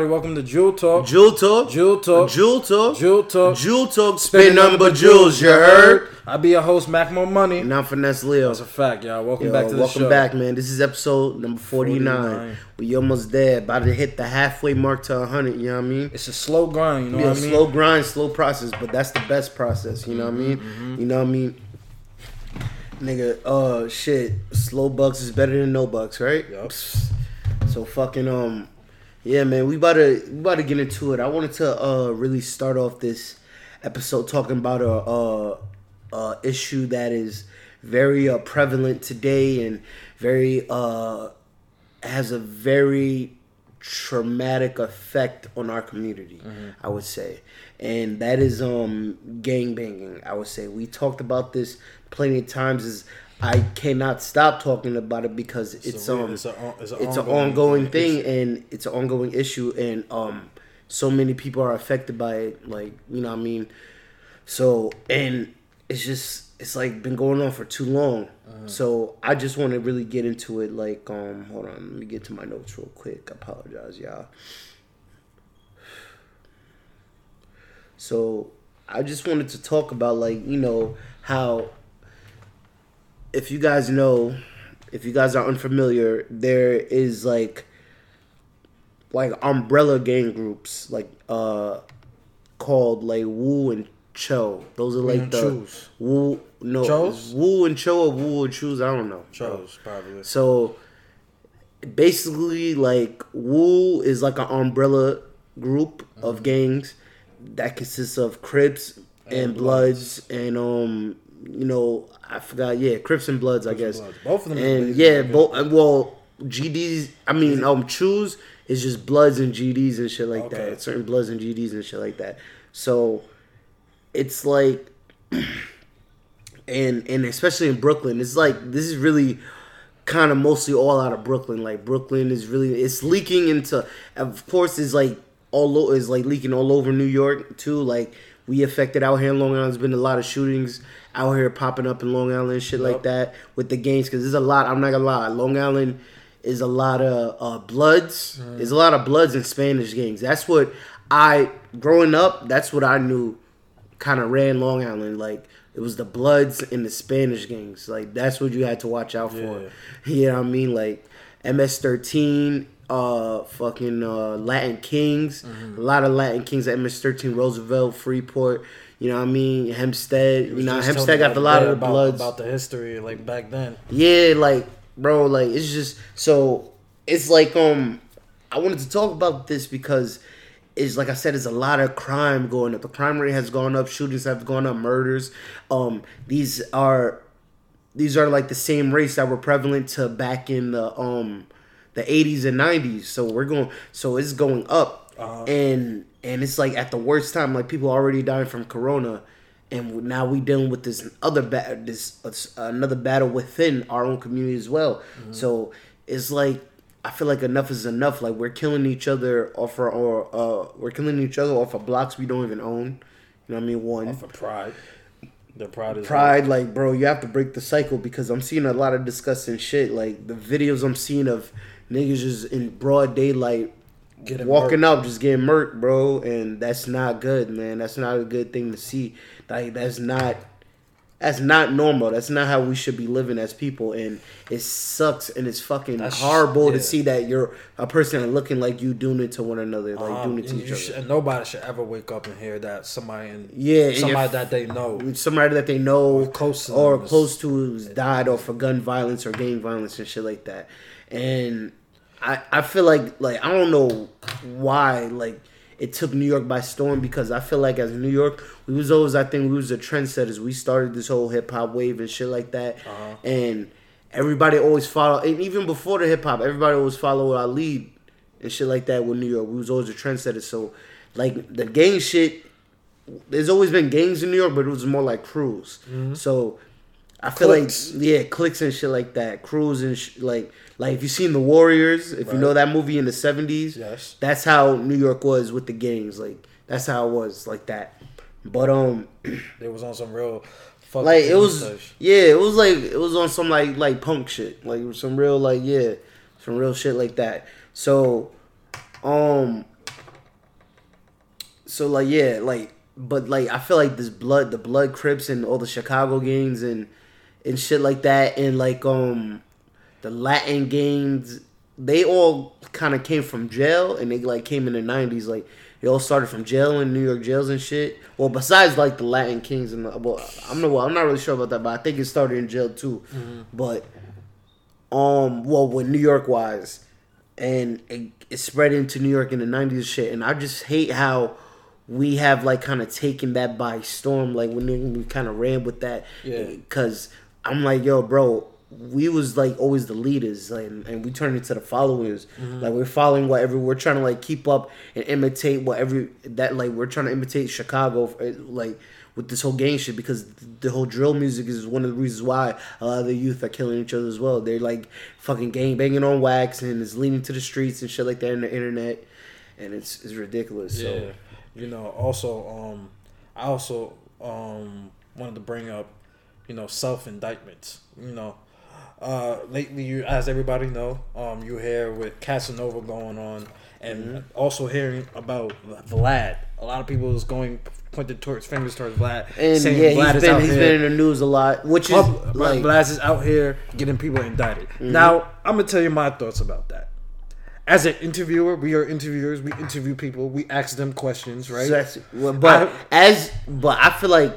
Yeah. What's good, everybody? Welcome to Jewel Talk. Jewel Talk. Jewel Talk. Jewel Talk. Jewel Talk. Jewel Talk. Spin number jewels, you heard? I be your host, Mac More Money. And I'm Finesse Leo. That's a fact, y'all. Welcome Yo, back to the welcome show. Welcome back, man. This is episode number 49. 49. We almost there. About to hit the halfway mark to 100, you know what I mean? It's a slow grind, you know Be what I mean? slow grind, slow process, but that's the best process, you know what I mean? Mm-hmm, You know what I mean? Nigga, uh, shit, slow bucks is better than no bucks, right? Yup. So fucking um, yeah, man, we about to we about to get into it. I wanted to uh really start off this episode talking about a uh, uh issue that is very uh, prevalent today and very uh has a very traumatic effect on our community i would say. And that is um gang banging i would say. We talked about this plenty of times is i cannot stop talking about it because it's, real- um it's a it's a it's an ongoing ongoing thing issue. and it's an ongoing issue and um so many people are affected by it like you know what i mean so and it's just it's like been going on for too long. Uh-huh. So I just want to really get into it. Like, um, hold on, let me get to my notes real quick. I apologize, y'all. So I just wanted to talk about like you know how if you guys know if you guys are unfamiliar there is like like umbrella gang groups like uh called like Woo and Cho. Those are like the. Woo no Chos? Woo and Cho or Woo and Choos. I don't know. Chose, probably. So basically, like Woo is like an umbrella group Mm-hmm. of gangs that consists of Crips and, And Bloods and um you know I forgot yeah Crips and Bloods I guess Bloods. Both of them and yeah both well GDs I mean um Choos is just Bloods and GDs and shit like Okay. that certain Bloods and GDs and shit like that so it's like and and especially in Brooklyn, it's like this is really kind of mostly all out of Brooklyn. Like Brooklyn is really it's leaking into. Of course, is like all o- is like leaking all over New York too. Like we affected out here in Long Island. There's been a lot of shootings out here popping up in Long Island and shit like that with the gangs because there's a lot. I'm not gonna lie, Long Island is a lot of uh, bloods. There's a lot of bloods and Spanish gangs. That's what I growing up. That's what I knew. Kind of ran Long Island like. It was the Bloods and the Spanish gangs. Like that's what you had to watch out for. Yeah. You know what I mean? Like MS13, uh, fucking uh, Latin Kings. Mm-hmm. A lot of Latin Kings at MS13, Roosevelt, Freeport. You know what I mean? Hempstead. You know, Hempstead got a lot of the about, Bloods. about the history, like back then. Yeah, like bro, like it's just so it's like um I wanted to talk about this because it's like I said, it's a lot of crime going up. The crime rate has gone up, shootings have gone up, murders. Um these are these are like the same rates that were prevalent to back in the um the 80s and 90s. So we're going so it's going up. Uh-huh. And and it's like at the worst time like people already dying from corona and now we dealing with this other bat this uh, another battle within our own community as well. Mm-hmm. So it's like I feel like enough is enough. Like we're killing each other off our or uh we're killing each other off of blocks we don't even own. You know what I mean? One For pride. The pride is pride like bro you have to break the cycle because i'm seeing a lot of disgusting shit like the videos i'm seeing of niggas just in broad daylight Getting walking up just getting murked bro and that's not good man. That's not a good thing to see. Like that's not that's not normal. That's not how we should be living as people and it sucks and it's fucking That's- horrible yeah. to see that you're a person looking like you doing it to one another like Um, doing it to each other. should- and nobody should ever wake up and hear that somebody in Yeah, somebody if- that they know. somebody that they know Or close to or close to has died or for gun violence or gang violence and shit like that. And I I feel like like I don't know why like it took New York by storm because I feel like as New York we was always I think we was the trendsetters. We started this whole hip hop wave and shit like that. Uh-huh. And everybody always follow and even before the hip hop, everybody always follow our lead and shit like that with New York. We was always the trendsetters. So like the gang shit there's always been gangs in New York, but it was more like crews. So I feel Cliques. like yeah, clicks and shit like that, crews and sh- like like if you seen the Warriors, if you know that movie in the seventies, Yes. that's how New York was with the gangs. Like that's how it was like that. But um, it was on some real like it was stuff. yeah, it was like it was on some like like punk shit, like some real like yeah, some real shit like that. So, um, so like yeah, like but like I feel like this blood, the blood Crips and all the Chicago gangs and and shit like that, and like um the Latin gangs, they all kind of came from jail, and they like came in the nineties, like. They all started from jail in New York jails and shit. Well, besides like the Latin Kings and the, well, I'm not well, I'm not really sure about that, but I think it started in jail too. But um, well, with New York wise, and it, it spread into New York in the '90s and shit. And I just hate how we have like kind of taken that by storm. Like when we kind of ran with that, Yeah. Because I'm like, yo, bro, we was like always the leaders, like, and we turned into the followers. Like we're following whatever we're trying to like keep up and imitate whatever that like we're trying to imitate Chicago, eh, like with this whole gang shit because the whole drill music is one of the reasons why a lot of the youth are killing each other as well. They're like fucking gang banging on wax and it's leading to the streets and shit like that in the internet, and it's it's ridiculous. Yeah. So You know, also, um, I also um wanted to bring up, you know, self indictments. You know, uh, lately, you as everybody know, um, you hear with Casanova going on, and Mm-hmm. also hearing about Vlad. A lot of people is going pointed towards fingers towards Vlad, and saying yeah, Vlad he's is been he's been in the news a lot, which is Pub- like Vlad is out here getting people indicted. Mm-hmm. Now, I'm gonna tell you my thoughts about that. As an interviewer, we are interviewers. We interview people. We ask them questions, right? So well, but I- as but I feel like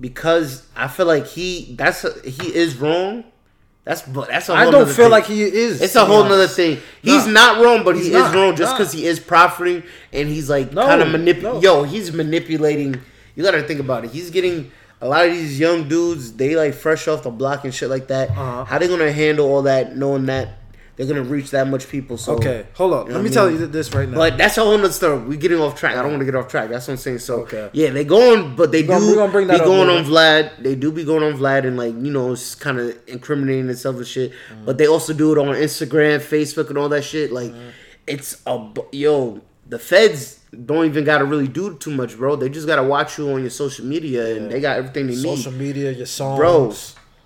because I feel like he that's he is wrong. That's that's a whole I don't feel thing. like he is. It's a whole honest. nother thing. He's Nah. not wrong, but he He's is not. wrong just Nah. because he is profiting and he's like No, kind of manipulating. no. Yo, he's manipulating. You gotta think about it. He's getting a lot of these young dudes. They like fresh off the block and shit like that. Uh-huh. How they gonna handle all that, knowing that they're gonna reach that much people? So Okay, hold on. You know Let me I tell you this right now. But that's a whole nother story. We're getting off track. I don't want to get off track. That's what I'm saying. So Okay. yeah, they going, but they gonna- do gonna bring that be going on Vlad. They do be going on Vlad and like you know it's kind of incriminating itself and shit. Mm. But they also do it on Instagram, Facebook, and all that shit. Like mm. it's a yo. The feds don't even gotta really do too much, bro. They just gotta watch you on your social media, and they got everything they social need, Social media, your songs, bro.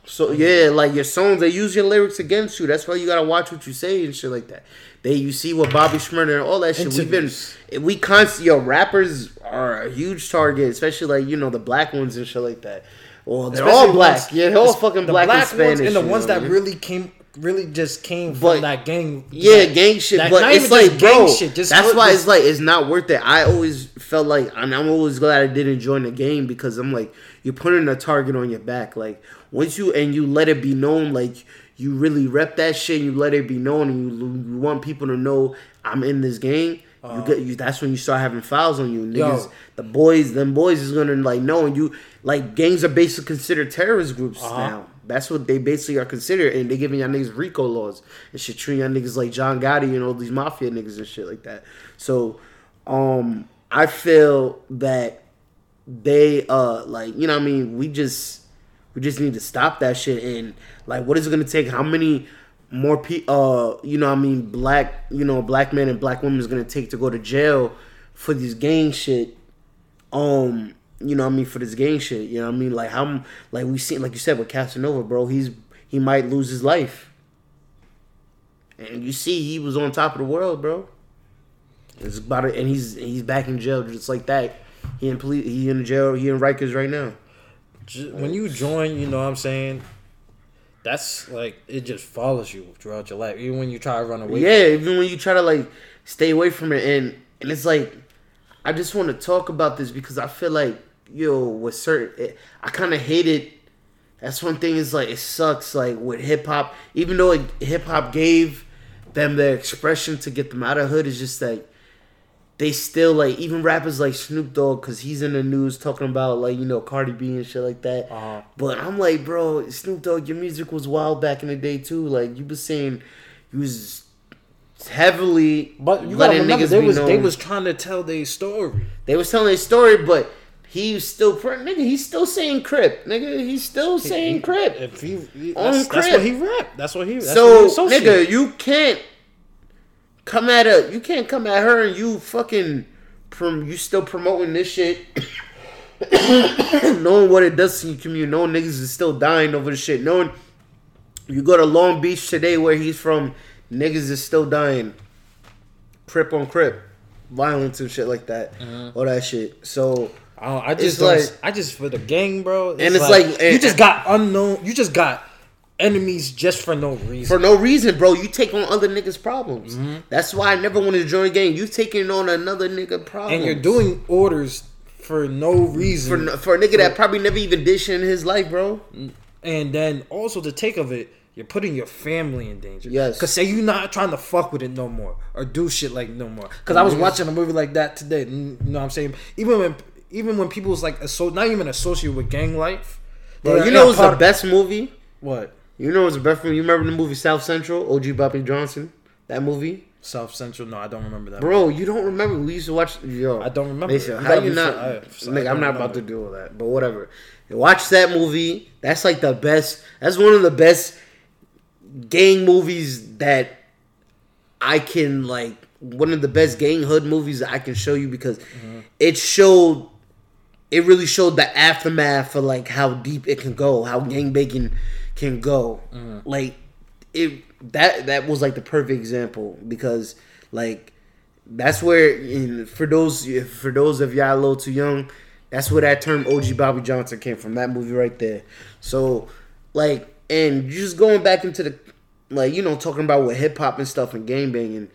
So yeah, like your songs, they use your lyrics against you. That's why you gotta watch what you say and shit like that. They you see what Bobby Shmurda and all that shit. Interviews. We've been we constantly yo rappers are a huge target, especially like you know the black ones and shit like that. Well, they're Especially all black. ones- yeah, they're all fucking black, and Spanish. ones and the ones that I mean? really came, really just came from that gang. Yeah, that- gang shit. that- but it's like, bro, shit, just that's what- why it's like it's not worth it. I always felt like, and I'm always glad I didn't join the game because I'm like, you're putting a target on your back. Like once you and you let it be known, like you really rep that shit. And you let it be known, and you, you want people to know I'm in this game. you get you. That's when you start having fouls on you, niggas. Uh-huh. Yo. The boys, them boys is gonna like know, and you like gangs are basically considered terrorist groups Uh-huh. now. That's what they basically are considered, and they giving y'all niggas RICO laws and shit, treating y'all niggas like John Gotti and all these mafia niggas and shit like that. So, um, I feel that they uh like you know what I mean we just we just need to stop that shit and like what is it gonna take? How many more pe uh you know I mean black you know black men and black women is gonna take to go to jail for this gang shit? Um, you know I mean for this gang shit. You know I mean like how like we seen like you said with Casanova, bro. He's he might lose his life. And you see, he was on top of the world, bro. It's about it, and he's he's back in jail just like that. He in police, he in jail, he in Rikers right now. Ju- when you join, you know what I'm saying. That's like it just follows you throughout your life, even when you try to run away. Yeah, even when you try to like stay away from it, and and it's like, I just want to talk about this because I feel like yo with certain, it, I kind of hate it. That's one thing is like it sucks like with hip hop, even though hip hop gave them the expression to get them out of hood, is just like they still like even rappers like Snoop Dogg because he's in the news talking about like you know Cardi B and shit like that. Uh-huh. But I'm like, bro, Snoop Dogg, your music was wild back in the day too. Like you was saying, you was heavily But you gotta remember, niggas they was known. they was trying to tell their story. they was telling their story, but he was still nigga. He's still saying crip, nigga. He's still saying crip. If he, he- On that's, that's Crip. what he rap. That's what he. That's so what he nigga, you can't come at a you can't come at her and you fucking prom you still promoting this shit. knowing what it does to your community, knowing niggas is still dying over the shit, knowing you go to Long Beach today where he's from, niggas is still dying, crip on crip, violence and shit like that, uh-huh. all that shit. So I, I just like- I just for the gang, bro. And it's like- you and- just got unknown. You just got enemies just for no reason. for no reason, bro, you take on other niggas' problems. Mm-hmm. That's why I never wanted to join a gang. You taking on another nigga problem, and you're doing orders for no reason. for for a nigga that probably never even did shit in his life, bro. and then also the take of it, you're putting your family in danger. Yes. Cause say you're not trying to fuck with it no more or do shit like no more. Cause I was mm-hmm. watching a movie like that today. You know what I'm saying? Even when even when people's like so not even associated with gang life. Bro, you know what's the best movie? What You know what's the best movie? You remember the movie South Central? OG Bobby Johnson, that movie. South Central? No, I don't remember that. Bro, you don't remember? We used to watch. Yo, I don't remember Mason, how you not? I- don't I'm not about to do all that. But whatever. Watch that movie. That's like the best. That's one of the best gang movies that I can like. One of the best gang hood movies that I can show you because Mm-hmm. it showed. It really showed the aftermath for like how deep it can go, how gang banging can go. Mm-hmm. Like it that that was like the perfect example because like that's where for those for those of y'all a little too young, that's where that term OG Bobby Johnson came from. That movie right there. So like and just going back into the like you know talking about with hip hop and stuff and gang banging,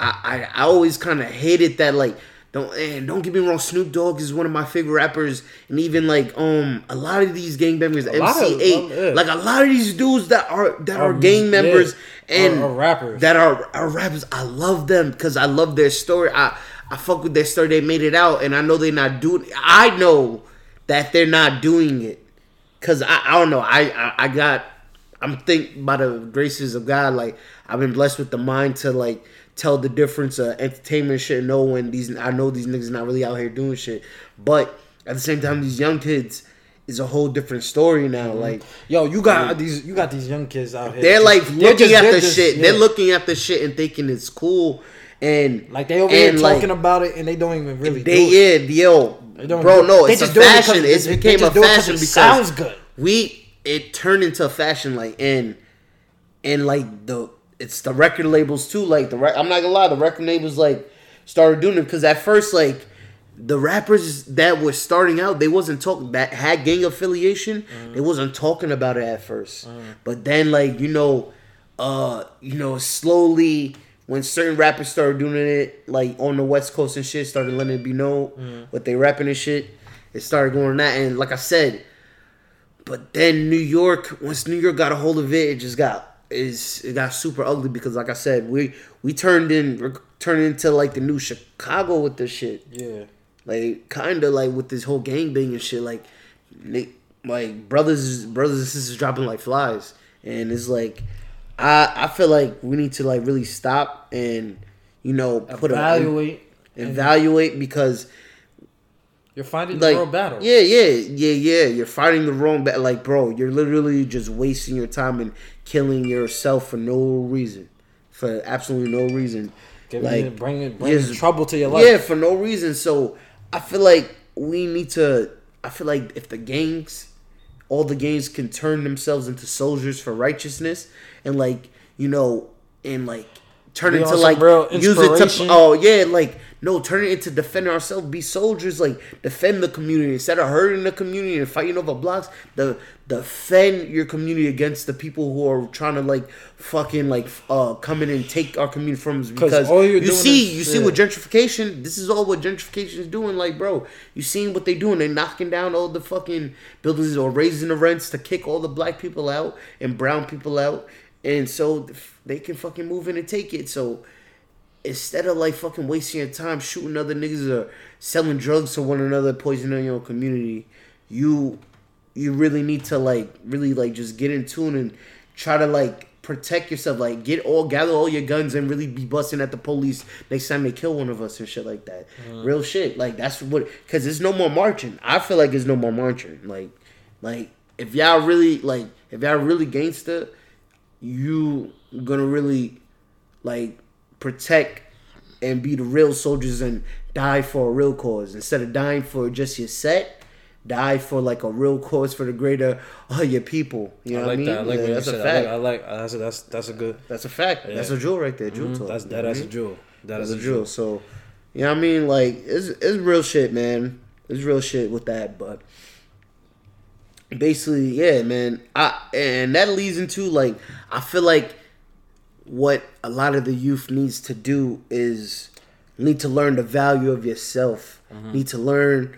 I I, I always kind of hated that like. Don't and don't get me wrong. Snoop Dogg is one of my favorite rappers, and even like um a lot of these gang members, lot of MC them, yeah. Eight, like a lot of these dudes that are that are Um, gang yeah, members and are- are rappers. that are, are rappers. I love them because I love their story. I I fuck with their story. They made it out, and I know they're not doing. I know that they're not doing it because I, I don't know. I, I I got. I'm think by the graces of God, like I've been blessed with the mind to like tell the difference of entertainment shit. and Know when these I know these niggas not really out here doing shit, but at the same time, these young kids is a whole different story now. Mm-hmm. Like Yo, you got these. You got these young kids out here. they're like they're looking just- at the just- shit. yeah. They're looking at the shit and thinking it's cool. And like they over here like, talking about it and they don't even really. They do it. yeah, yo, They don't bro. it. No, it's a just do it because fashion. they- It's they became a just do it 'cause fashion it because sounds good. We it turned into a fashion like and and like the it's the record labels too. Like the rec- I'm not gonna lie, the record labels like started doing it because at first like the rappers that were starting out, they wasn't talking that had gang affiliation. Mm-hmm. They wasn't talking about it at 1st mm-hmm. but then like you know, uh, you know, slowly when certain rappers started doing it, like on the West Coast and shit, started letting it be known mm-hmm. what they rapping and shit. It started going that, and like I said, but then New York, once New York got a hold of it, it just got is it got super ugly because like I said, we we turned in turned into like the new Chicago with this shit. Yeah. Like kind of like with this whole gang bang and shit. Like, like brothers brothers and sisters dropping like flies, and it's like, I I feel like we need to like really stop and you know put Evaluate. a evaluate because You're fighting like the real battle. yeah yeah yeah yeah you're fighting the wrong battle like bro you're literally just wasting your time and killing yourself for no reason for absolutely no reason Giving like bringing, bringing trouble to your life. yeah for no reason so i feel like we need to i feel like if the gangs all the gangs can turn themselves into soldiers for righteousness and like you know and like turn Be into like use it to oh yeah like no turn it into defending ourselves be soldiers like defend the community. Instead of hurting the community and fighting over blocks the defend your community against the people who are trying to like fucking like uh come in and take our community from us. Because you see is- you see yeah. what gentrification this is all what gentrification is doing like bro. You seeing what they doing? They knocking down all the fucking buildings or raising the rents to kick all the black people out and brown people out. And so they can fucking move in and take it. So instead of like fucking wasting your time shooting other niggas or selling drugs to one another poisoning your community you you really need to like really like just get in tune and try to like protect yourself. Like get all gather all your guns and really be busting at the police next time they kill one of us and shit like that. Mm. Real shit. Like that's what because there's no more marching. I feel like there's no more marching. Like like if y'all really like if y'all really gangster you gonna really like protect and be the real soldiers and die for a real cause instead of dying for just your set die for like a real cause for the greater uh, your people. You know I what I like mean? that. I like Yeah, that's a said. fact. I like. I like that's a, that's that's a good. that's a fact. That's a jewel right there. Jewel Mhm, talk. That's you know that what I a jewel. That That's is a jewel. So, you know what I mean? Like, it's, it's real shit, man. It's real shit with that. But basically, yeah, man. I And that leads into, like, I feel like what a lot of the youth needs to do is need to learn the value of yourself. Need to learn,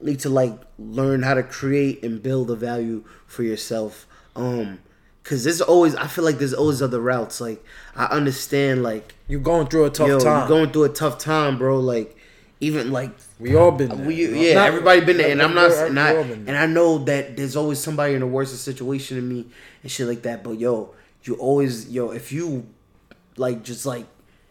need to, like, learn how to create and build a value for yourself. Um, Cause there's always, I feel like there's always other routes. Like I understand, like You're going through a tough yo, time. you're going through a tough time, bro. Like even like we all been. There. we, yeah, Not- everybody been there, and I'm not, we- and we I, all been there. and I know that there's always somebody in a worse situation than me and shit like that. But yo, you always, yo, if you like, just like,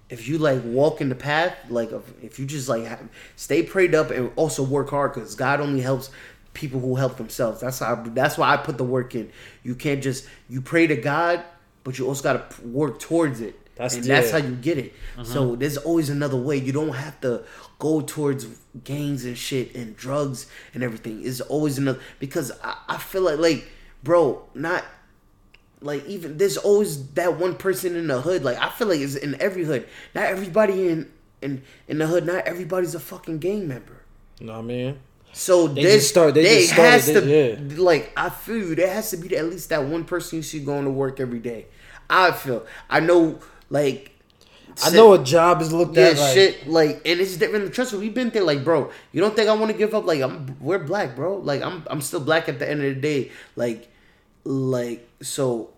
if you like walk in the path, like, if you just like have, stay prayed up and also work hard, because God only helps people who help themselves. That's how. That's why I put the work in. You can't just you pray to God, but you also got to work towards it. That's- and that's yeah. how you get it. Uh-huh. So there's always another way. You don't have to go towards gangs and shit and drugs and everything. It's always another because I, I feel like like bro, not like even there's always that one person in the hood. Like I feel like it's in every hood. Not everybody in in in the hood. Not everybody's a fucking gang member. You know what I mean? So They just start- they just started- has to they- yeah. like I feel you. There has to be at least that one person you see going to work every day. I feel. I know like I know a job is looked yeah, at like shit. Like, and it's different. Trust me, we've been there. Like, bro, you don't think I want to give up? Like, I'm we're black, bro. Like, I'm I'm still black at the end of the day. Like, like so,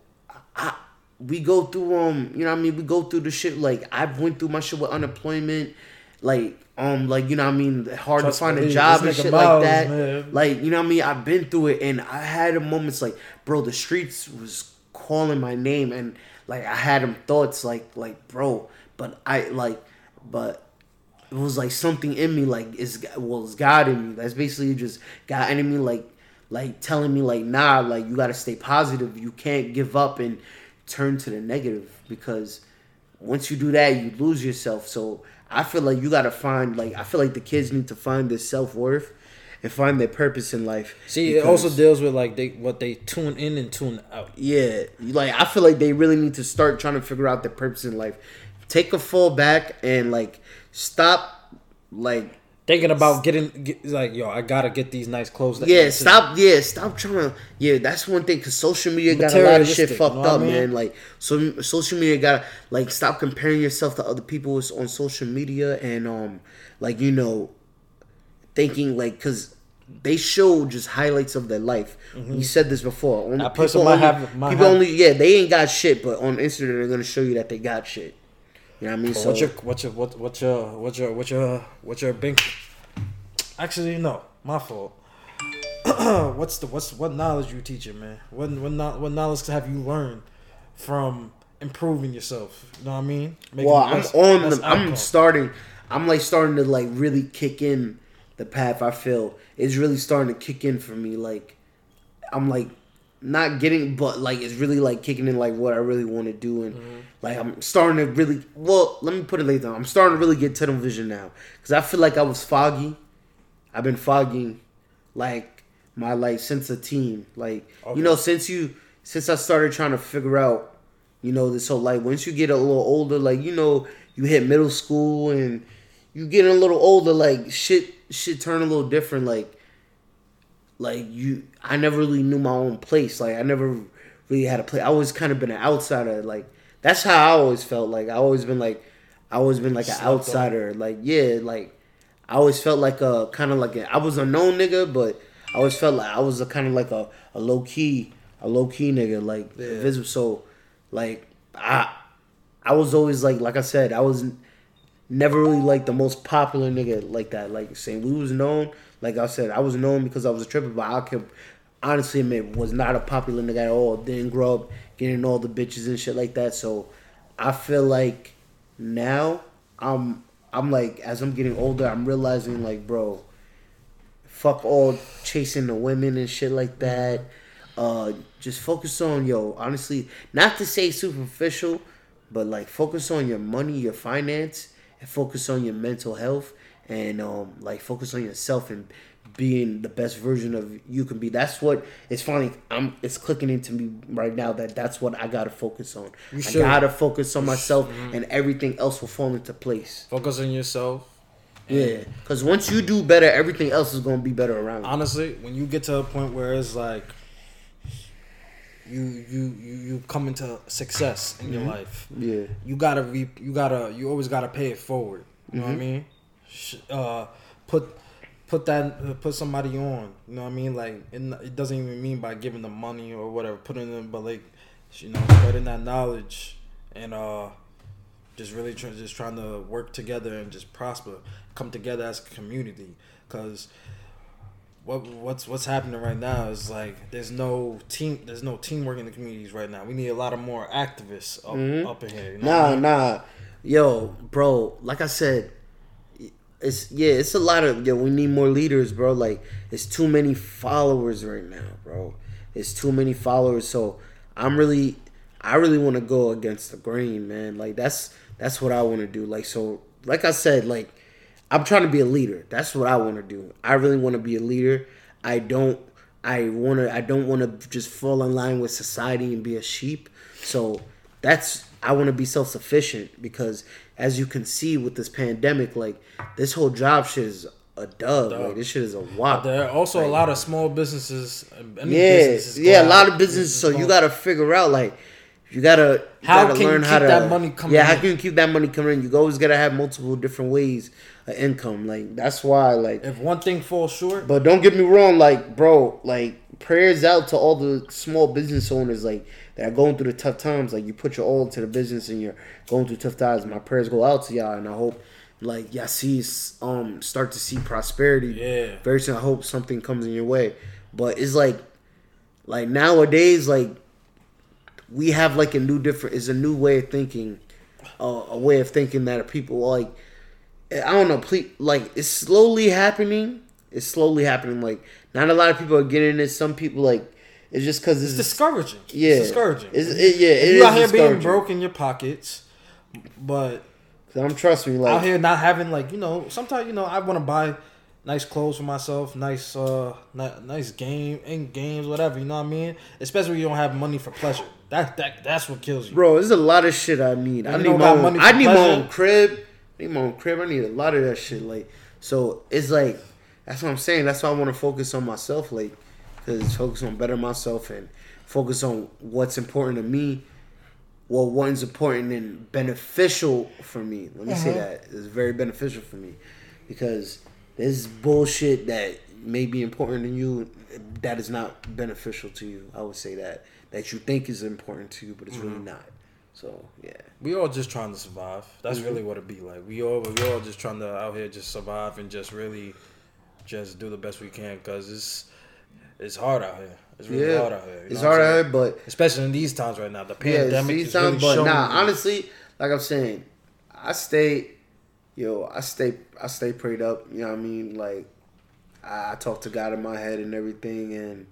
I we go through um, you know what I mean. We go through the shit. Like, I've went through my shit with unemployment. Like, um, like you know what I mean. Hard Trust to find me, a job and shit like that. man. Like, you know what I mean. I've been through it, and I had moments like, bro, the streets was calling my name, and like I had them thoughts like, like, bro, but I like, but it was like something in me like it's well it's God in me. That's basically just God in me like like telling me like nah like you gotta stay positive. You can't give up and turn to the negative because once you do that you lose yourself. So I feel like you gotta find like I feel like the kids need to find their self worth and find their purpose in life. See, it also deals with like they what they tune in and tune out. yeah, like I feel like they really need to start trying to figure out their purpose in life. Take a fall back and like stop, like Thinking about getting get, like yo, I gotta get these nice clothes. that- yeah, stop, yeah, stop trying to yeah. That's one thing because social media got a lot of shit fucked you know up, I mean? man. Like so, social media got like stop comparing yourself to other people who's on social media and um like you know thinking like because they show just highlights of their life. We said this before. Only, That person might only, have- people have- only yeah they ain't got shit, but on Instagram they're gonna show you that they got shit. You know what I mean? But So what's your what's your what what's your what's your what's your what's your bank? Actually, no, my fault. what's the what's what knowledge you teaching, man? What what what knowledge have you learned from improving yourself? You know what I mean? Making well, I'm best- on best the, I'm starting. I'm like starting to like really kick in the path. I feel it's really starting to kick in for me. Like I'm like not getting, but like it's really like kicking in like what I really want to do, and Mm-hmm. like I'm starting to really. Well, let me put it like that. I'm starting to really get tunnel vision now because I feel like I was foggy. I've been foggy, like my like since a team, Like Okay. you know, since you since I started trying to figure out, you know, this whole like once you get a little older, like you know, you hit middle school and you get a little older, like shit shit turn a little different. Like like you, I never really knew my own place. Like I never really had a place. I always kind of been an outsider. Like that's how I always felt. Like I always been like I always been like an outsider. Like yeah, like I always felt like a kind of like a, I was a known nigga, but I always felt like I was a kind of like a, a low key a low key nigga. Like Yeah. visible. So like I I was always like like I said I was never really like the most popular nigga like that. Like saying we was known. Like I said, I was known because I was a tripper, but I could honestly admit was not a popular nigga at all. Didn't grow up getting all the bitches and shit like that. So I feel like now I'm I'm like as I'm getting older, I'm realizing like, bro, fuck all chasing the women and shit like that. Uh, just focus on yo. Honestly, not to say superficial, but like focus on your money, your finance, and focus on your mental health, and um, like focus on yourself and being the best version of you can be. That's what it's finally. I'm. It's clicking into me right now that that's what I gotta focus on. You I should. gotta focus on myself, and everything else will fall into place. Focus on yourself. Yeah, because once you do better, everything else is gonna be better around. you. honestly, when you get to a point where it's like you you you, you come into success in Mm-hmm. your life, Yeah, you gotta re, you gotta you always gotta pay it forward. You know what I mean? Uh, put put that uh, put somebody on. You know what I mean? Like it, it doesn't even mean by giving them money or whatever, putting them, but like you know, spreading that knowledge and uh, just really try, just trying to work together and just prosper, come together as a community. Cause what what's what's happening right now is like there's no team there's no teamwork in the communities right now. We need a lot of more activists up, Mhm. up in here. You know what I Nah, mean? nah, yo, bro. Like I said, it's yeah, it's a lot of yo. We need more leaders, bro. Like it's too many followers right now, bro. It's too many followers. So I'm really, I really want to go against the grain, man. Like that's that's what I want to do. Like so, like I said, like I'm trying to be a leader. That's what I want to do. I really want to be a leader. I don't. I want to. I don't want to just fall in line with society and be a sheep. So that's. I want to be self sufficient because, as you can see with this pandemic, like this whole job shit is a dub. Dub. Like this shit is a wop. There are also a lot of small businesses. Uh, any Yeah, businesses yeah, a lot of businesses. So you gotta figure out like you gotta you How gotta can you learn how keep to that money coming Yeah, how can you keep that money coming in? You always gotta have multiple different ways of income. Like that's why like If one thing falls short, but don't get me wrong, like, bro, like, prayers out to all the small business owners, like, that are going through the tough times. Like, you put your all into the business and you're going through tough times. My prayers go out to y'all, and I hope, like, y'all see, um, start to see prosperity. Yeah. Very soon, I hope something comes in your way. But it's like, like, nowadays, like, we have, like, a new different, is a new way of thinking, uh, a way of thinking that people, like, I don't know, please, like it's slowly happening. It's slowly happening. Like not a lot of people are getting it. Some people like it's just because it's it's, discouraging. yeah, It's discouraging. It's, it, yeah, it you out here being broke in your pockets, but I'm trust me, like out here not having like you know sometimes you know I want to buy nice clothes for myself, nice uh ni- nice game in games whatever you know what I mean. Especially when you don't have money for pleasure. That that that's what kills you. bro, there's a lot of shit I need. I need my own, money I need my own crib. I need my own crib. I need a lot of that shit. Like so, it's like that's what I'm saying. That's why I want to focus on myself, like because focus on better myself and focus on what's important to me. Well, one's important and beneficial for me. Let me say Uh-huh. that it's very beneficial for me because this bullshit that may be important to you that is not beneficial to you. I would say that that you think is important to you, but it's Mm-hmm. really not. So yeah, We all just trying to survive. That's Mm-hmm. really what it be like. We all we all just trying to out here just survive and just really just do the best we can because it's it's hard out here. It's really yeah, hard out here. it's hard out here, but especially in these times right now. The yeah, pandemic see, is some, really but showing. nah, you- honestly, like I'm saying, I stay, yo, I stay, I stay prayed up. You know what I mean? Like, I, I talk to God in my head and everything, and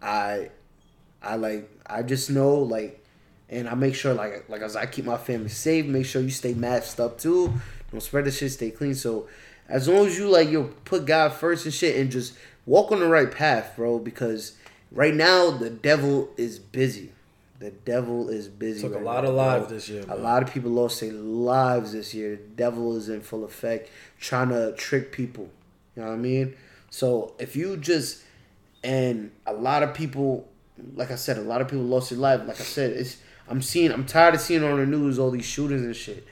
I, I like, I just know like, and I make sure like, like as I keep my family safe, make sure you stay masked up too. Don't spread the shit, stay clean. So, as long as you like, you put God first and shit, and just walk on the right path, bro. Because right now the devil is busy. The devil is busy. Took a lot now, of bro. lives this year, A lot of people lost their lives this year. The devil is in full effect, trying to trick people. You know what I mean? So if you just and a lot of people, like I said, a lot of people lost their life. Like I said, it's I'm seeing. I'm tired of seeing on the news all these shootings and shit.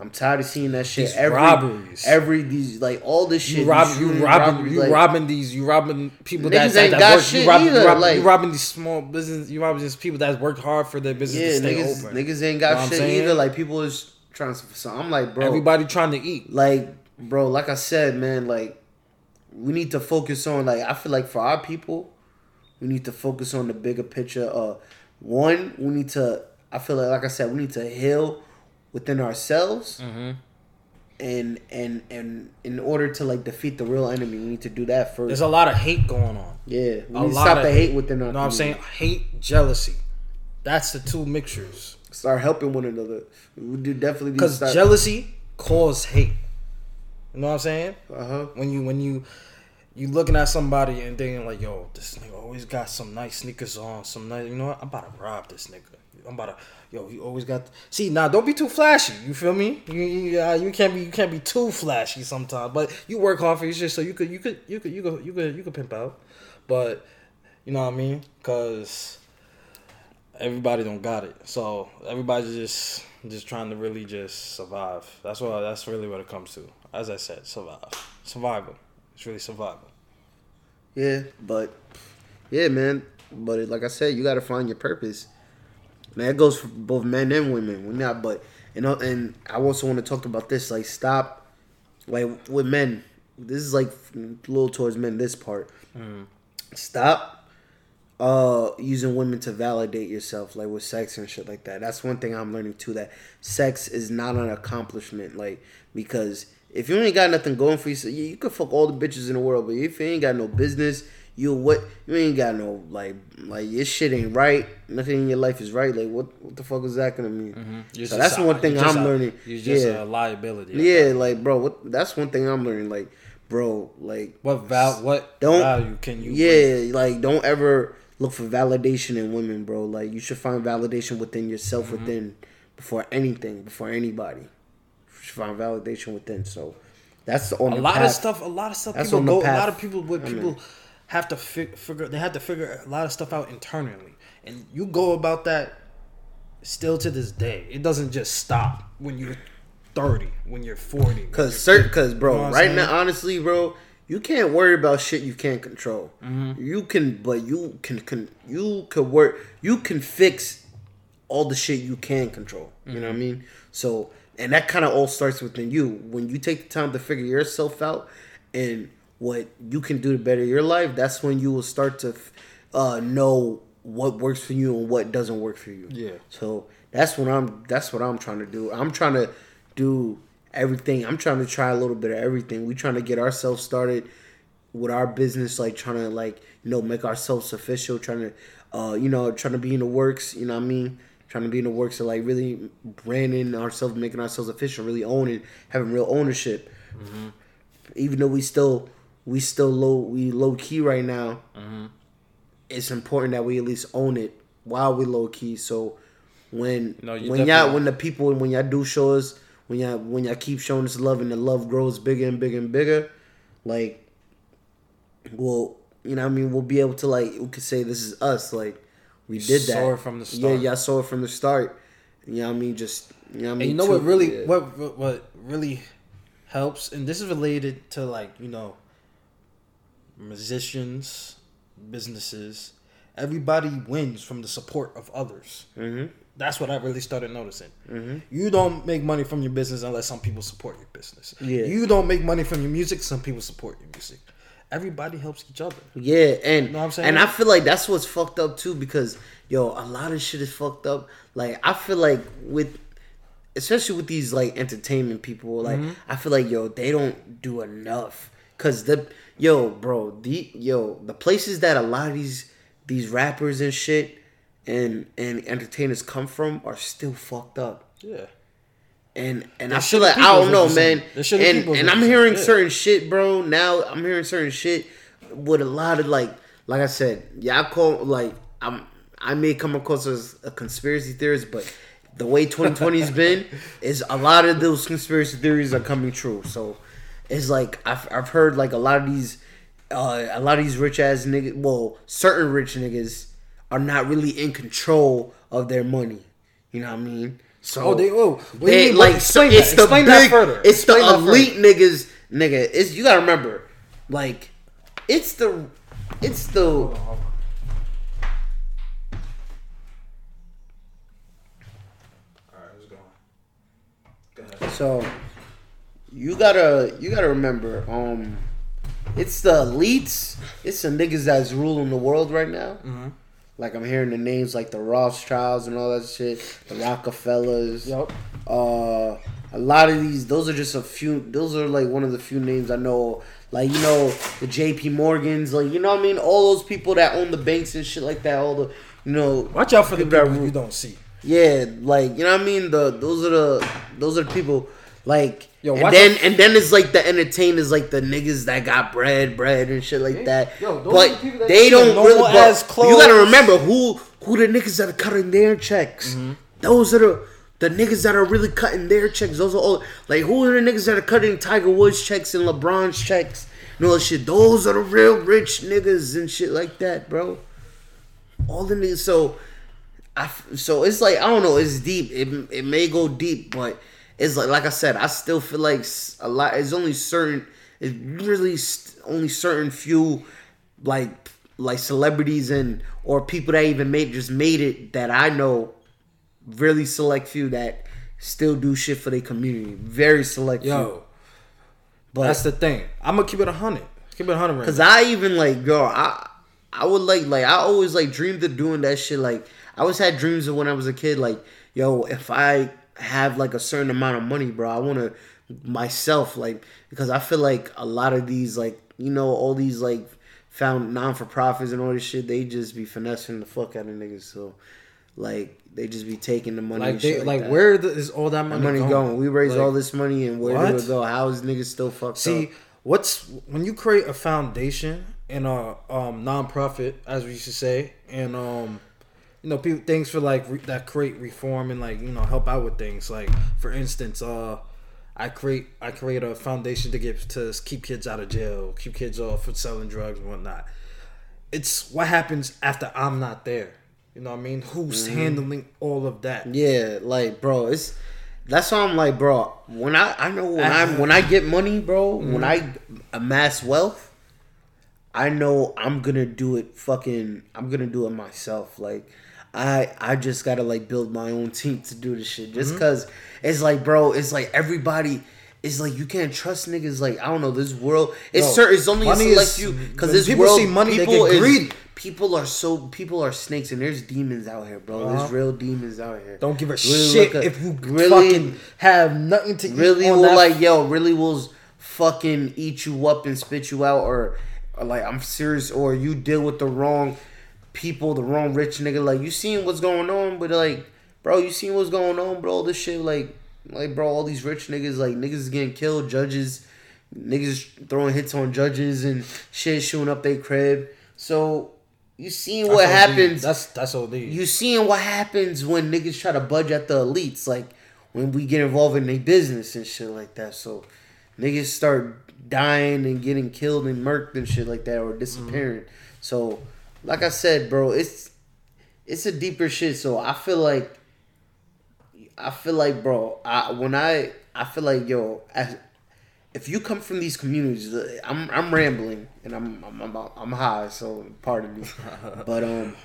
I'm tired of seeing that shit. These every robberies. every these like all this shit. You robbing, you robbing, robberies, you like- robbing these, you robbing people that, that, that got work. shit you robbing, either, you robbing, like- you robbing these small business. You robbing these people that's worked hard for their business Yeah, to stay niggas, open. niggas ain't got shit saying? either. Like people is trying to. So I'm like, bro, Everybody trying to eat. like bro like i said man like we need to focus on like i feel like for our people we need to focus on the bigger picture uh one we need to i feel like like i said we need to heal within ourselves Mm-hmm. and and and in order to like defeat the real enemy we need to do that first There's a lot of hate going on. yeah we a need to stop the hate within our You know what I'm saying? Hate, jealousy. That's the two mixtures. start helping one another we do definitely Because start jealousy causes hate. You know what I'm saying? uh-huh When you when you you looking at somebody and thinking like, yo, this nigga always got some nice sneakers on, some nice. You know what? I'm about to rob this nigga. I'm about to. Yo, he always got. See, now don't be too flashy. You feel me? You you, uh, you can't be you can't be too flashy sometimes. But you work hard for your shit, so you could you could you could you could you could you could pimp out. But you know what I mean? Cause everybody don't got it. So everybody's just just trying to really just survive. That's what that's really what it comes to. As I said, survive, survival. It's really survival. Yeah, but yeah, man. But like I said, you got to find your purpose. Man, it goes for both men and women. We're not, but you know, and I also want to talk about this. Like, stop, like with men. This is like a little towards men. This part, stop, uh, using women to validate yourself, like with sex and shit like that. That's one thing I'm learning too. That sex is not an accomplishment, like because if you ain't got nothing going for you, you, you could fuck all the bitches in the world, but if you ain't got no business, you what you ain't got no like like your shit ain't right. Nothing in your life is right. Like what what the fuck is that gonna mean? You're So that's a- one thing I'm a- learning. You're just yeah, a liability. yeah, like bro, what that's one thing I'm learning. Like bro, like What val? What Don't- value can you? bring? yeah, like don't ever look for validation in women, bro. Like you should find validation within yourself, Mm-hmm. within before anything, before anybody. You should find validation within. So that's on a the lot of path. stuff. A lot of stuff. That's people on the go. A lot of people. What I mean. Have to fig- figure. They have to figure a lot of stuff out internally, and you go about that still to this day. It doesn't just stop when you're thirty, when you're forty. Cause you're- certain, cause bro, You know right now, honestly, bro, you can't worry about shit you can't control. Mm-hmm. You can, but you can, can, you could work, you can fix all the shit you can control. You know what I Mm-hmm. mean? So, and that kind of all starts within you. When you take the time to figure yourself out and what you can do to better your life, that's when you will start to uh, know what works for you and what doesn't work for you. Yeah. So that's what I'm. That's what I'm trying to do. I'm trying to do everything. I'm trying to try a little bit of everything. We trying to get ourselves started with our business, like trying to like you know make ourselves official. Trying to, uh, you know, trying to be in the works. You know what I mean? Trying to be in the works of like really branding ourselves, making ourselves official, really owning, having real ownership. Even though we still we still low we low key right now. Mm-hmm. It's important that we at least own it while we low key. So when No, you when y'all when the people when y'all do show us when y'all when y'all keep showing us love and the love grows bigger and bigger and bigger, like we'll you know I mean? We'll be able to like we could say this is us like we did that. it from the yeah start. y'all saw it from the start. You know what I mean? Just you know what I mean And you know too- what really yeah. what what really helps, and this is related to like you know musicians, businesses. Everybody wins from the support of others. Mhm. That's what I really started noticing. Mm-hmm. You don't make money from your business unless some people support your business. Yeah. You don't make money from your music. Some people support your music. Everybody helps each other. Yeah, and know what I'm saying? and I feel like that's what's fucked up too because yo, a lot of shit is fucked up. Like I feel like with especially with these like entertainment people, like Mm-hmm. I feel like yo, they don't do enough cuz the yo, bro, the yo, the places that a lot of these these rappers and shit and and entertainers come from are still fucked up Yeah. and and They're I feel like I don't know, what you're saying. man. And and I'm hearing certain shit, bro. Now I'm hearing certain shit with a lot of like, like I said, yeah, I call like I'm. I may come across as a conspiracy theorist, but the way 2020's been is a lot of those conspiracy theories are coming true. So it's like I've I've heard like a lot of these, uh, a lot of these rich ass niggas. Well, certain rich niggas are not really in control of their money. You know what I mean? So Oh, they- oh, what do you they mean? like Explain so it's that. the Explain big, that further. it's the Explain that further. elite niggas, nigga. It's you gotta remember, like, it's the, it's the. All right, let's go. Go. So you gotta you gotta remember, um, it's the elites. It's the niggas that's ruling the world right now. Mm-hmm. Like I'm hearing the names like the Rothschilds and all that shit, the Rockefellers. Yup. Uh, a lot of these, those are just a few. Those are like one of the few names I know. Like you know the J.P. Morgans, like you know what I mean. All those people that own the banks and shit like that. All the you know. Watch out for the people you don't see. yeah, like you know what I mean. The those are the those are the people. Like Yo, and then out- and then it's like the entertainers, like the niggas that got bread, bread and shit like that. Yo, those the but that they don't the really. but You gotta remember who who the niggas that are cutting their checks. Mm-hmm. Those are the the niggas that are really cutting their checks. Those are all like who are the niggas that are cutting Tiger Woods checks and LeBron's checks and all that shit. Those are the real rich niggas and shit like that, bro. All the niggas. So, I so it's like I don't know. It's deep. It it may go deep, but it's like like I said. I still feel like a lot. It's only certain. It's really st- only certain few, like like celebrities and or people that even made just made it that I know. Really select few that still do shit for their community. Very select few. Yo, But that's the thing. I'm gonna keep it a hundred. Keep it a hundred right Cause now. I even like, girl, I I would like like I always like dreamed of doing that shit. Like I always had dreams of when I was a kid. Like yo, if I have like a certain amount of money, bro, I want to myself like because I feel like a lot of these like you know all these like found non for profits and all this shit, they just be finessing the fuck out of niggas. So like they just be taking the money. Like they like that. where the, is all that money, money going? going? We raised Like, all this money and where what? did it go? How is niggas still fucked See, up? what's when you create a foundation and a um nonprofit, as we used to say, and um, you know, people things for like re- that create reform and like you know help out with things. Like for instance, uh, I create I create a foundation to get to keep kids out of jail, keep kids off for selling drugs and whatnot. It's what happens after I'm not there. You know what I mean? Who's handling all of that? Yeah, like bro, it's that's why I'm like, bro. When I I know when I when I get money, bro, when I amass wealth, I know I'm gonna do it. Fucking, I'm gonna do it myself. Like, I I just gotta like build my own team to do this shit. Just cause it's like, bro, it's like everybody. It's like you can't trust niggas. Like I don't know this world. It's certain. It's only a select is- few because this people world see money, they people get is- People are so people are snakes and there's demons out here, bro. Uh-huh. There's real demons out here. Don't give a Really shit at- if you really- fucking have nothing to eat. really on will like yo really will fucking eat you up and spit you out or, or like i'm serious or you deal with the wrong people the wrong rich nigga like you seen what's going on but like bro you seen what's going on bro this shit like like bro all these rich niggas like niggas getting killed judges niggas throwing hits on judges and shit shooting up their crib so you seen what OD. happens That's that's OD. you seeing what happens when niggas try to budge at the elites, like when we get involved in their business and shit like that. So niggas start dying and getting killed and murked and shit like that or disappearing. Mm-hmm. So like I said, bro, it's it's a deeper shit. So I feel like I feel like, bro, I when I I feel like yo, as, if you come from these communities, uh, I'm I'm rambling and I'm I'm I'm, I'm high, so pardon me, but um,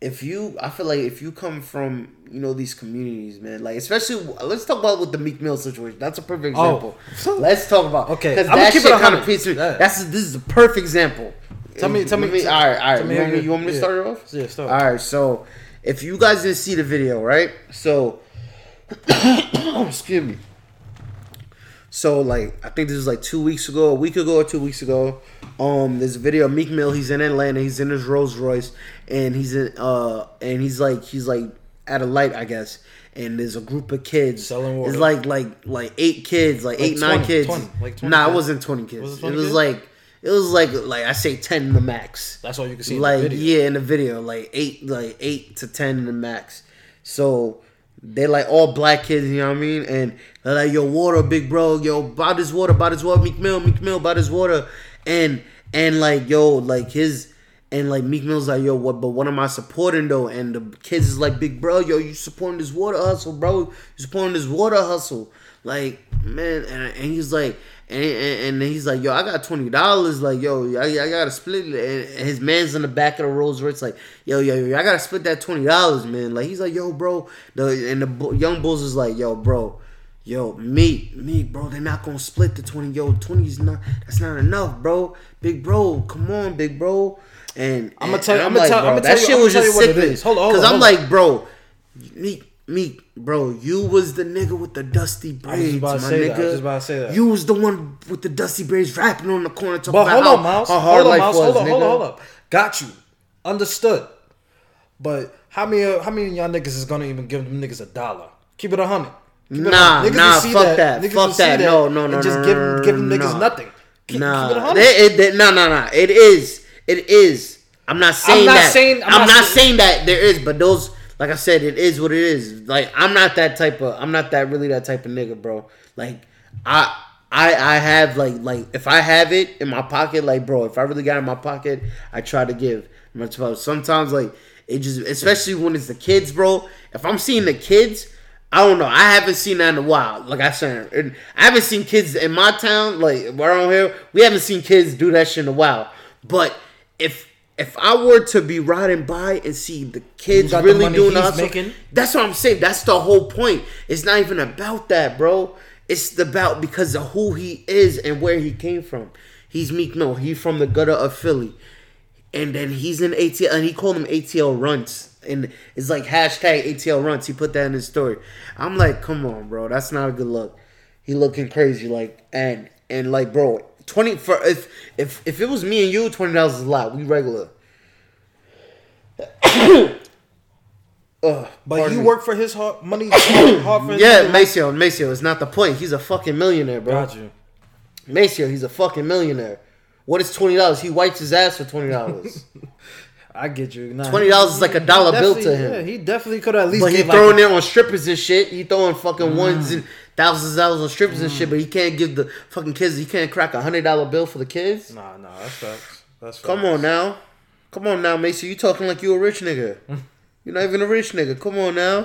if you, I feel like if you come from you know these communities, man, like especially let's talk about with the Meek Mill situation. That's a perfect Oh. example. let's talk about Okay, because that shit it kind of 100. pissed me. Yeah. That's this is a perfect example. Tell me- tell me- Let all right, all right. me You want me, you want me to yeah. start it off? Yeah, start. All right, so if you guys didn't see the video, right? So, excuse me. So like I think this was like two weeks ago, a week ago or two weeks ago. Um, there's a video of Meek Mill. He's in Atlanta. He's in his Rolls Royce, and he's in uh, and he's like he's like at a light, I guess. And there's a group of kids. Selling water. It's like like like eight kids, like, Like eight nine kids. 20, like 20 nah, it wasn't twenty kids. Was it it 20 was kids? like it was like like I say ten in the max That's all you can see. like in the video. yeah in the video like eight like eight to ten in the max so they like all black kids you know what i mean and they're like yo water big bro yo buy this water buy this water meek mill meek mill buy this water and and like yo like his and like Meek Mill's like, yo, what? But what am I supporting though? And the kids is like, big bro, yo, you supporting this water hustle, bro? You supporting this water hustle, like man. And, and he's like, and, and, and he's like, yo, I got twenty dollars, like, yo, I, I gotta split it. And his man's in the back of the Rolls Royce, like, yo, yo, yo, I gotta split that twenty dollars, man. Like, he's like, yo, bro. The and the young bulls is like, yo, bro. Yo, me, me, bro, they're not gonna split the 20. Yo, 20 is not, that's not enough, bro. Big bro, come on, big bro. And and- tell- and I'ma tell- bro, I'ma that tell you- shit I'ma was just you sickening. Hold on, Cause I'm on. like, bro, me, me, bro, you was the nigga with the dusty braids, my nigga. that. I was just about to say that. You was the one with the dusty braids rapping on the corner talking But about hold on, Miles. how Hold hard on, life Miles. was, Hold on, hold on, hold up. Got you. Understood. But how many uh, how many of y'all niggas is gonna even give them niggas a dollar? Keep it a hundred. Nah, nah, fuck that. Niggas Fuck see that. No, no, and no, Just no, give, no, give them niggas no. nothing. Keep, nah, keep it a hundred. It- no, no, no. It is. It is. I'm not saying not that. saying- I'm I'm, not not, saying- saying that there is, but those, like I said, it is what it is. Like I'm not that type of. I'm not that really that type of nigga, bro. Like I. I, I have like like if I have it in my pocket like bro if I really got in my pocket I try to give sometimes like it just especially when it's the kids bro if I'm seeing the kids I don't know. I haven't seen that in a while. Like I said, and I haven't seen kids in my town, like around here. We haven't seen kids do that shit in a while. But if if I were to be riding by and see the kids got the really money doing hustle, making? that's what I'm saying. That's the whole point. It's not even about that, bro. It's about because of who he is and where he came from. He's Meek Mill. He's from the gutter of Philly and then he's in ATL, and he called him ATL Runts, and it's like hashtag ATL Runts. He put that in his story. I'm like, come on, bro, that's not a good look. He looking crazy, like, and and like, bro, twenty for if if if it was me and you, twenty dollars is a lot. We regular. Ugh, But pardon you me. work for his hard money, hard, hard for his Yeah. Maceo, Maceo is not the point. He's a fucking millionaire, bro. Got you. Maceo, he's a fucking millionaire. What is twenty dollars? He wipes his ass for twenty dollars. I get you. Nah, $20 is like a dollar bill to him. Yeah, he definitely could at least. But he throwing like, it on strippers and shit. He throwing fucking ones and thousands of dollars on strippers and shit. Mm. But he can't give the fucking kids. He can't crack a hundred dollar bill for the kids. Nah, nah, that's facts. That's facts. Come on now, come on now, Mason. You talking like you a rich nigga? You're not even a rich nigga. Come on now,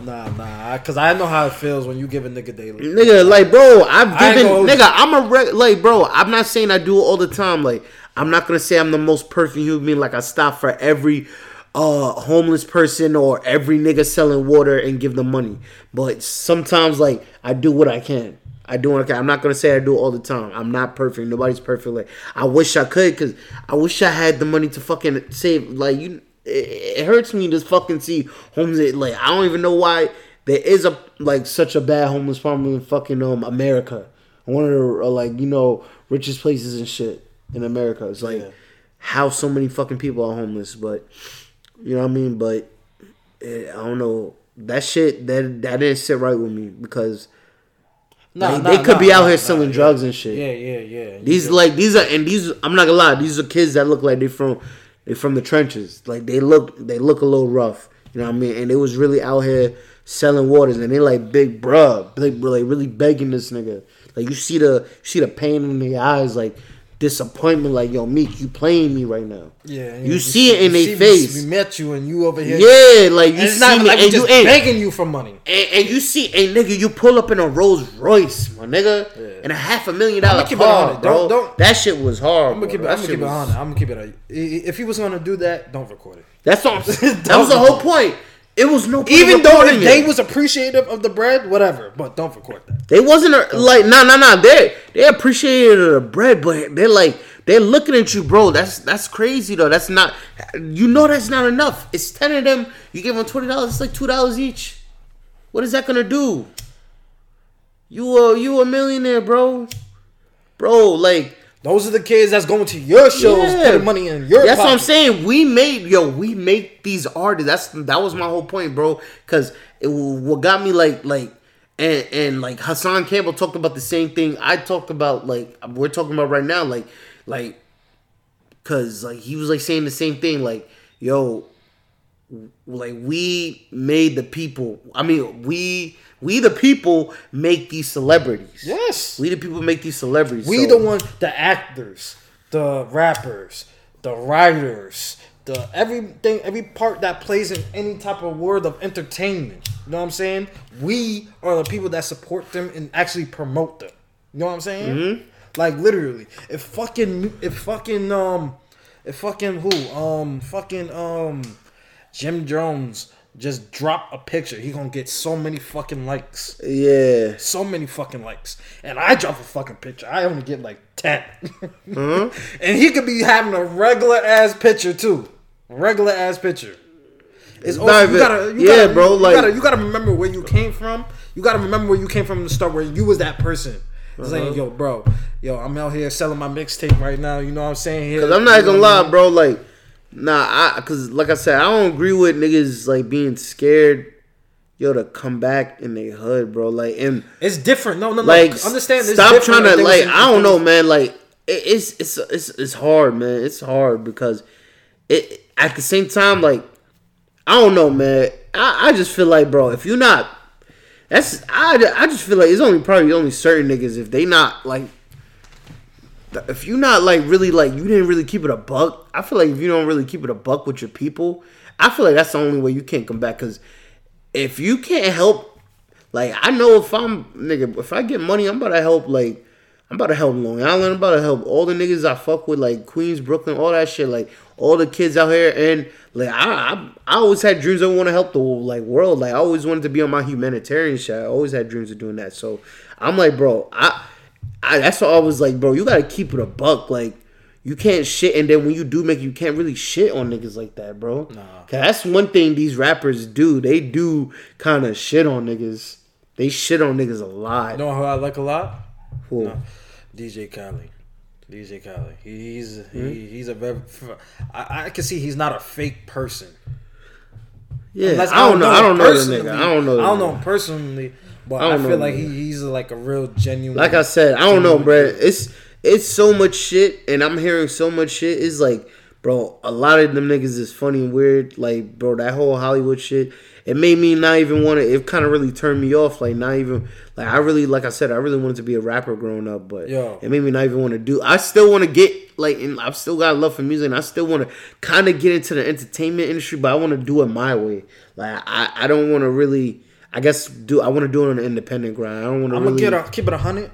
Nah, nah, because I know how it feels when you give a nigga daily. nigga. Like, bro, I've given nigga. I'm a re- like, bro. I'm not saying I do it all the time. Like, I'm not gonna say I'm the most perfect human. Like, I stop for every uh homeless person or every nigga selling water and give them money. But sometimes, like, I do what I can. I do what I can. I'm not gonna say I do all the time. I'm not perfect. Nobody's perfect. Like, I wish I could, cause I wish I had the money to fucking save. Like, you, it, it hurts me to fucking see homeless. Like, I don't even know why there is a like such a bad homeless problem in fucking um America. One of the like you know richest places and shit in America. It's like Yeah. how so many fucking people are homeless, but you know what I mean. But eh, I don't know that shit that that didn't sit right with me because Nah, like, they could be out here selling yeah. drugs and shit. Yeah, yeah, yeah. These like these are and these I'm not gonna lie, these are kids that look like they from they from the trenches. Like they look they look a little rough. You know what I mean? And they was really out here selling waters and they like big bruh. Like like really begging this nigga. Like you see the you see the pain in their eyes, like disappointment, like yo Meek, you playing me right now. Yeah, and You see it in you their face. We, met you and you over here. Yeah, like you see not me like and you just ain't begging you for money. and, and you see, a nigga, you pull up in a Rolls Royce, my nigga, Yeah. and a half a million dollar car, bro. Don't- don't- that shit was hard. I'm gonna keep it. I'm That gonna keep it on. I'm gonna keep it. If he was gonna do that, don't record it. That's what I'm that was the whole point. It was no Even though if they was appreciative of the bread, whatever. But don't record that. they wasn't a, like no no no they they appreciated the bread, but they're like they're looking at you, bro. That's that's crazy though. That's not you know that's not enough. It's ten of them. You give them twenty dollars. It's like two dollars each. What is that gonna do? You a you a millionaire, bro. Bro, like Those are the kids that's going to your shows, Yeah. putting money in your. That's what I'm saying. We made yo, we make these artists. That's that was my whole point, bro. Because it what got me like like and and like Hassan Campbell talked about the same thing I talked about. Like we're talking about right now. Like like because like he was like saying the same thing. Like yo, like we made the people. I mean we we the people make these celebrities. Yes. We the people make these celebrities. We so- the ones, the actors, the rappers, the writers, the everything, every part that plays in any type of world of entertainment. You know what I'm saying? We are the people that support them and actually promote them. You know what I'm saying? Mm-hmm. Like literally, if fucking, if fucking, um, if fucking who, um, fucking, um, Jim Jones just drop a picture, he gonna get so many fucking likes Yeah. so many fucking likes. And I drop a fucking picture. I only get like 10. Uh-huh. and he could be having a regular ass picture too. Regular ass picture. It's also, even- you gotta, you yeah, gotta, bro, You like- gotta, you gotta remember where you came from. You gotta remember where you came from to start where you was that person. It's Uh-huh. like, yo, bro, yo, I'm out here selling my mixtape right now. You know what I'm saying? Here, Cause I'm not gonna lie, bro. Like, nah, I cause like I said, I don't agree with niggas like being scared yo to come back in their hood, bro. Like and It's different. No, no, no. like Understand? It's stop trying to like I don't know, man. Like it, it's it's it's it's hard, man. It's hard because it at the same time, like I don't know, man. I, I just feel like, bro, if you're not, that's I, I just feel like it's only probably only certain niggas if they not like. If you're not like really like you didn't really keep it a buck, I feel like if you don't really keep it a buck with your people, I feel like that's the only way you can't come back. Cause if you can't help, like I know if I'm nigga, if I get money, I'm about to help. Like I'm about to help Long Island. I'm about to help all the niggas I fuck with, like Queens, Brooklyn, all that shit. Like all the kids out here, and like I, I, I always had dreams. I want to help the whole like world. Like I always wanted to be on my humanitarian shit. I always had dreams of doing that. So I'm like, bro, I, I that's what I was like, bro. You gotta keep it a buck. Like you can't shit, and then when you do make, you can't really shit on niggas like that, bro. Nah. Cause that's one thing these rappers do. They do kind of shit on niggas. They shit on niggas a lot. You know who I like a lot? Who? No. DJ Khaled. DJ Khaled. He's Hmm? he, he's a very. I, I can see he's not a fake person. Yeah, Unless I don't know. I don't know the nigga. I don't know. I don't know him personally, but I I, feel know like he, he's like a real genuine. Like I said, I don't know, bro. It's it's so much shit, and I'm hearing so much shit. It's like, bro, a lot of them niggas is funny and weird. Like, bro, that whole Hollywood shit. It made me not even want to. It kind of really turned me off. Like, not even like I really, like I said, I really wanted to be a rapper growing up, but Yo. it made me not even want to do. I still want to get like, and I've still got love for music, and I still want to kind of get into the entertainment industry, but I want to do it my way. Like, I I don't want to really. I guess do I want to do it on an independent grind. I don't want to I'm really. gonna get a, keep it a hundred.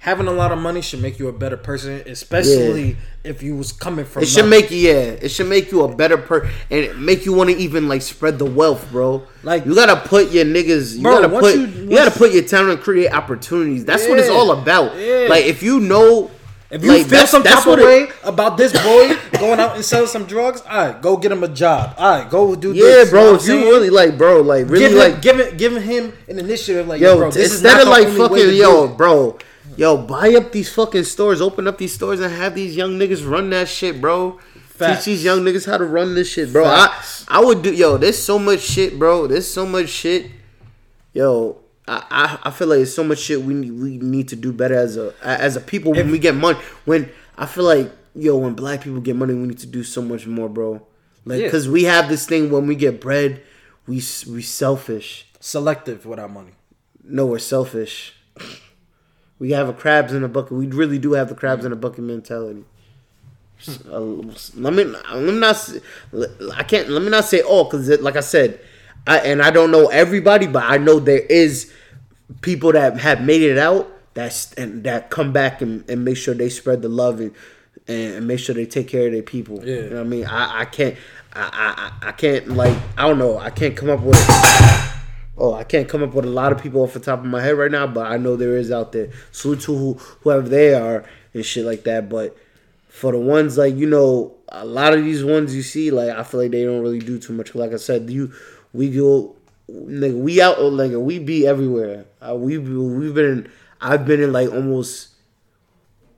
Having a lot of money should make you a better person, especially if you was coming from. It should nothing. make you, yeah. It should make you a better person and make you want to even like spread the wealth, bro. Like- you gotta put your niggas, you Bro, gotta put, you- you, gotta put your talent and create opportunities. That's what it's all about. Yeah. Like if you know, If you like, feel that's- some that's type of it- way about this boy going out and selling some drugs, all right, go get him a job. All right, go do this. yeah, this. bro. know If you really like, bro, like really give him, like, giving giving him an initiative like yo, bro, this is instead not of like fucking, yo, bro, yo, buy up these fucking stores, open up these stores, and have these young niggas run that shit, bro. Facts. Teach these young niggas how to run this shit, bro. Facts. I I would do, yo. There's so much shit, bro. There's so much shit, yo. I, I, feel like there's so much shit we need, we need to do better as a as a people when If- we get money. When I feel like yo, when black people get money, we need to do so much more, bro. Like, Yeah. cause we have this thing when we get bread, we we selfish. selective with our money. No, we're selfish. We have a crabs in a bucket. We really do have the crabs in a bucket mentality. Uh, let me let me not. I can't. Let me not say all because, like I said, I and I don't know everybody, but I know there is people that have made it out that's and that come back and, and make sure they spread the love and and make sure they take care of their people. Yeah. You know what I mean? I, I can't. I, I I can't like I don't know. I can't come up with. Oh, I can't come up with a lot of people off the top of my head right now, but I know there is out there. Salute to who, whoever they are and shit like that. But for the ones like you know, a lot of these ones you see, like I feel like they don't really do too much. Like I said, you we go, nigga, we out like we be everywhere. Uh, we we've been, I've been in like almost.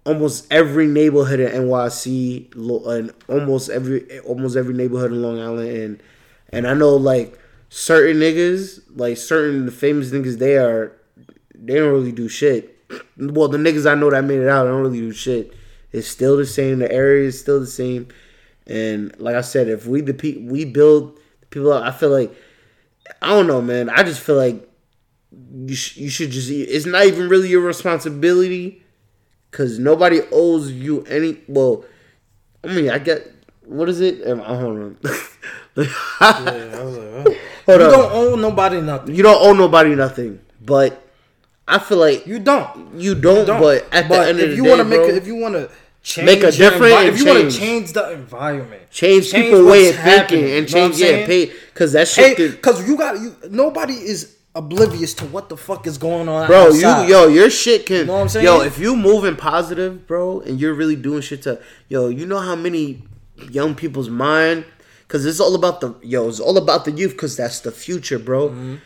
Almost every neighborhood in NYC, and almost every almost every neighborhood in Long Island, and and I know like certain niggas, like certain famous niggas, they are they don't really do shit. Well, the niggas I know that made it out, I don't really do shit. It's still the same. The area is still the same. And like I said, if we the pe- we build people up, I feel like I don't know, man. I just feel like you sh- you should just. It's not even really your responsibility, cause nobody owes you any. Well, I mean, I get what is it? Um, Hold on. Yeah, I was like, oh. Hold you on. don't owe nobody nothing. you don't owe nobody nothing, but I feel like You don't. you don't. don't. But at the end if of the you day, want to make, bro, a, if you want to change, Make a difference envi- if you want to change the environment, change, people way of thinking and you know what I'm change yeah, pay because that shit. Could- because you got you. Nobody is oblivious to what the fuck is going on. Bro, outside. you yo, your shit can. know what I'm saying? Yo, if you moving positive, bro, and you're really doing shit to, yo, you know how many young people's mind, because it's all about the yo, it's all about the youth, because that's the future, bro. Mm-hmm.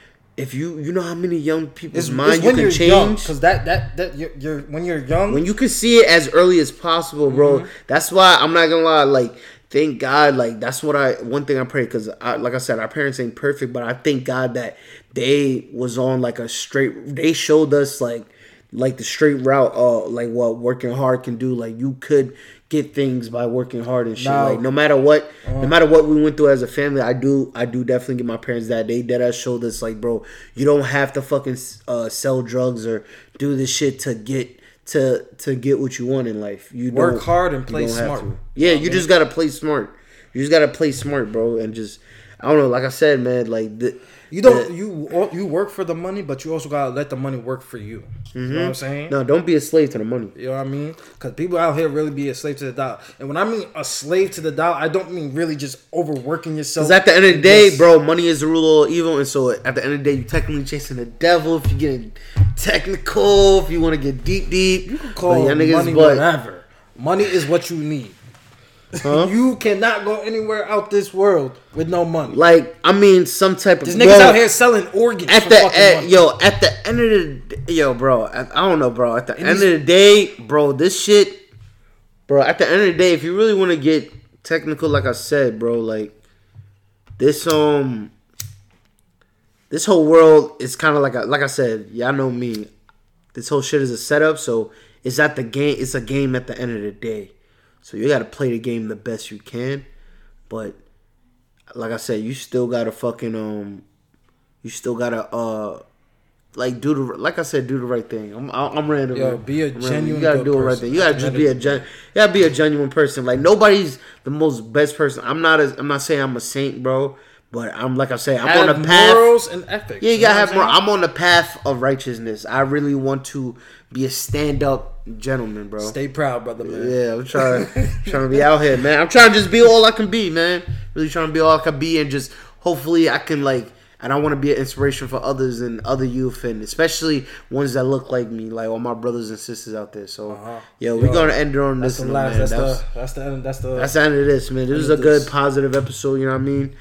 If you you know how many young people's. It's, mind it's you can change because that that that you're, you're when you're young. when you can see it as early as possible, bro. Mm-hmm. That's why I'm not gonna lie. Like, thank God. Like, that's what I one thing I pray because, I, like I said, our parents ain't perfect, but I thank God that they was on like a straight. They showed us like like the straight route. Uh, like what working hard can do. Like you could get things by working hard and shit. Now- like no matter what, no matter what we went through as a family, I do I do definitely give my parents that they dead us showed us like, bro, you don't have to fucking uh, sell drugs or do this shit to get to to get what you want in life. You Work hard and play smart. Yeah, you just gotta play smart. You just gotta play smart, bro, and just I don't know. Like I said, man, like the You don't the- you you work for the money, but you also gotta let the money work for you. You know what I'm mm-hmm. saying? no, don't be a slave to the money. You know what I mean? Because people out here really be a slave to the dollar. And when I mean a slave to the dollar, I don't mean really just overworking yourself. Because at the end of the day, bro, money is the rule of evil, and so at the end of the day, you technically chasing the devil. If you're getting technical, if you want to get deep, deep, you can Call money whatever. Money is what you need. Huh? you cannot go anywhere out this world with no money. Like I mean, some type of There's niggas out here selling organs at the at, yo at the end of the yo bro I, I don't know bro at the And end these- of the day bro this shit bro at the end of the day if you really want to get technical like I said bro like this um this whole world is kind of like a, like I said y'all know me this whole shit is a setup so it's at the game it's a game at the end of the day so you got to play the game the best you can but like I said you still got to fucking um you still gotta uh like do the like I said do the right thing. I'm I'm random. Yo, be a I'm random. genuine You gotta do the right thing. You gotta just be a gen. You gotta be a genuine person. Like nobody's the most best person. I'm not as I'm not saying I'm a saint, bro. But I'm like I say I'm Have on the path. morals and ethics. Yeah, you gotta have more. I'm I'm on the path of righteousness. I really want to be a stand up gentleman, bro. Stay proud, brother, man. Yeah, I'm trying trying to be out here, man. I'm trying to just be all I can be, man. Really trying to be all I can be, and just hopefully I can like. And I want to be an inspiration for others and other youth, and especially ones that look like me, like all my brothers and sisters out there. So, Uh-huh. yo, we're gonna end it on this the last. man. That's That's, the. That's the. That's the. that's the end of this, man. This is a good, this. positive episode. You know what I mean?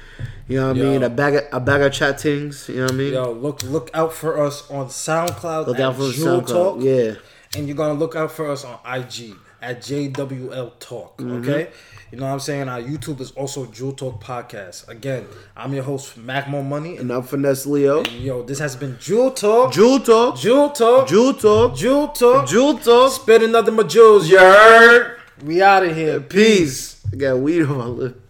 You know what I mean? A bag of a bag of chat things. You know what I mean? Yo, look look out for us on SoundCloud. Look out for SoundCloud. Talk. Yeah. and you're gonna look out for us on IG at JWL Talk. Mm-hmm. Okay, you know what I'm saying. Our YouTube is also Jewel Talk Podcast. Again, I'm your host Mac Mo Money, and And I'm finesse Leo. yo, this has been Jewel Talk. Jewel talk. Jewel Talk. Jewel talk. Jewel Talk. Jewel talk. Spitting nothing but jewels. You heard? We out of here. Peace. I got weed on my lip.